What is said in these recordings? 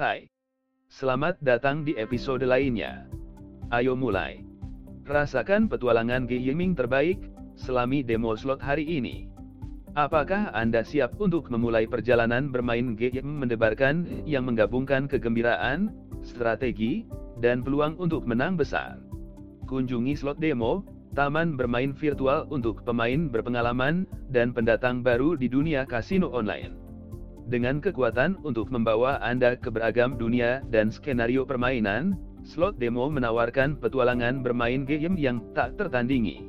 Hai. Selamat datang di episode lainnya. Ayo mulai. Rasakan petualangan gaming terbaik, selami demo slot hari ini. Apakah Anda siap untuk memulai perjalanan bermain game mendebarkan yang menggabungkan kegembiraan, strategi, dan peluang untuk menang besar? Kunjungi slot demo, taman bermain virtual untuk pemain berpengalaman, dan pendatang baru di dunia kasino online. Dengan kekuatan untuk membawa Anda ke beragam dunia dan skenario permainan, slot demo menawarkan petualangan bermain game yang tak tertandingi.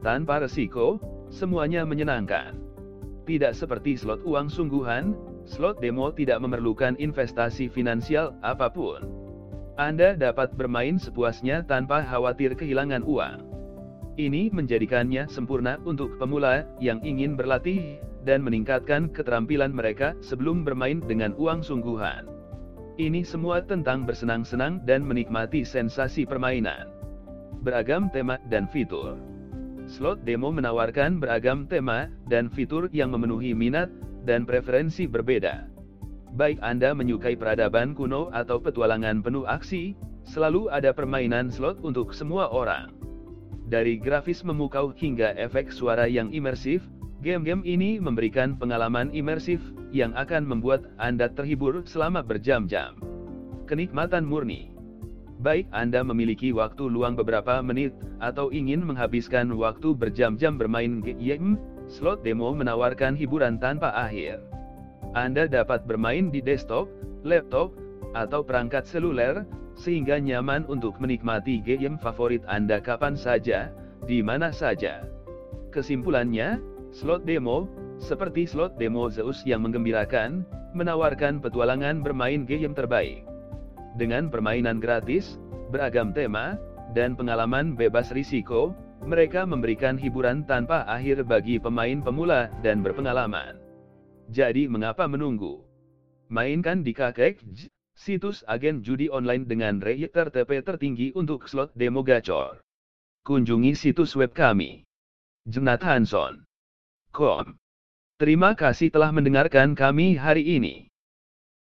Tanpa resiko, semuanya menyenangkan. Tidak seperti slot uang sungguhan, slot demo tidak memerlukan investasi finansial apa pun. Anda dapat bermain sepuasnya tanpa khawatir kehilangan uang. Ini menjadikannya sempurna untuk pemula yang ingin berlatih dan meningkatkan keterampilan mereka sebelum bermain dengan uang sungguhan. Ini semua tentang bersenang-senang dan menikmati sensasi permainan. Beragam tema dan fitur. Slot demo menawarkan beragam tema dan fitur yang memenuhi minat dan preferensi berbeda. Baik Anda menyukai peradaban kuno atau petualangan penuh aksi, selalu ada permainan slot untuk semua orang. Dari grafis memukau hingga efek suara yang imersif, Game-game ini memberikan pengalaman imersif yang akan membuat Anda terhibur selama berjam-jam. Kenikmatan murni. Baik Anda memiliki waktu luang beberapa menit atau ingin menghabiskan waktu berjam-jam bermain game, slot demo menawarkan hiburan tanpa akhir. Anda dapat bermain di desktop, laptop, atau perangkat seluler, sehingga nyaman untuk menikmati game favorit Anda kapan saja, di mana saja. Kesimpulannya, Slot demo, seperti slot demo Zeus yang menggembirakan, menawarkan petualangan bermain game terbaik. Dengan permainan gratis, beragam tema, dan pengalaman bebas risiko, mereka memberikan hiburan tanpa akhir bagi pemain pemula dan berpengalaman. Jadi mengapa menunggu? Mainkan di Kakek, situs agen judi online dengan rate tertepe tertinggi untuk slot demo gacor. Kunjungi situs web kami. Jonathan Hanson Com. Terima kasih telah mendengarkan kami hari ini.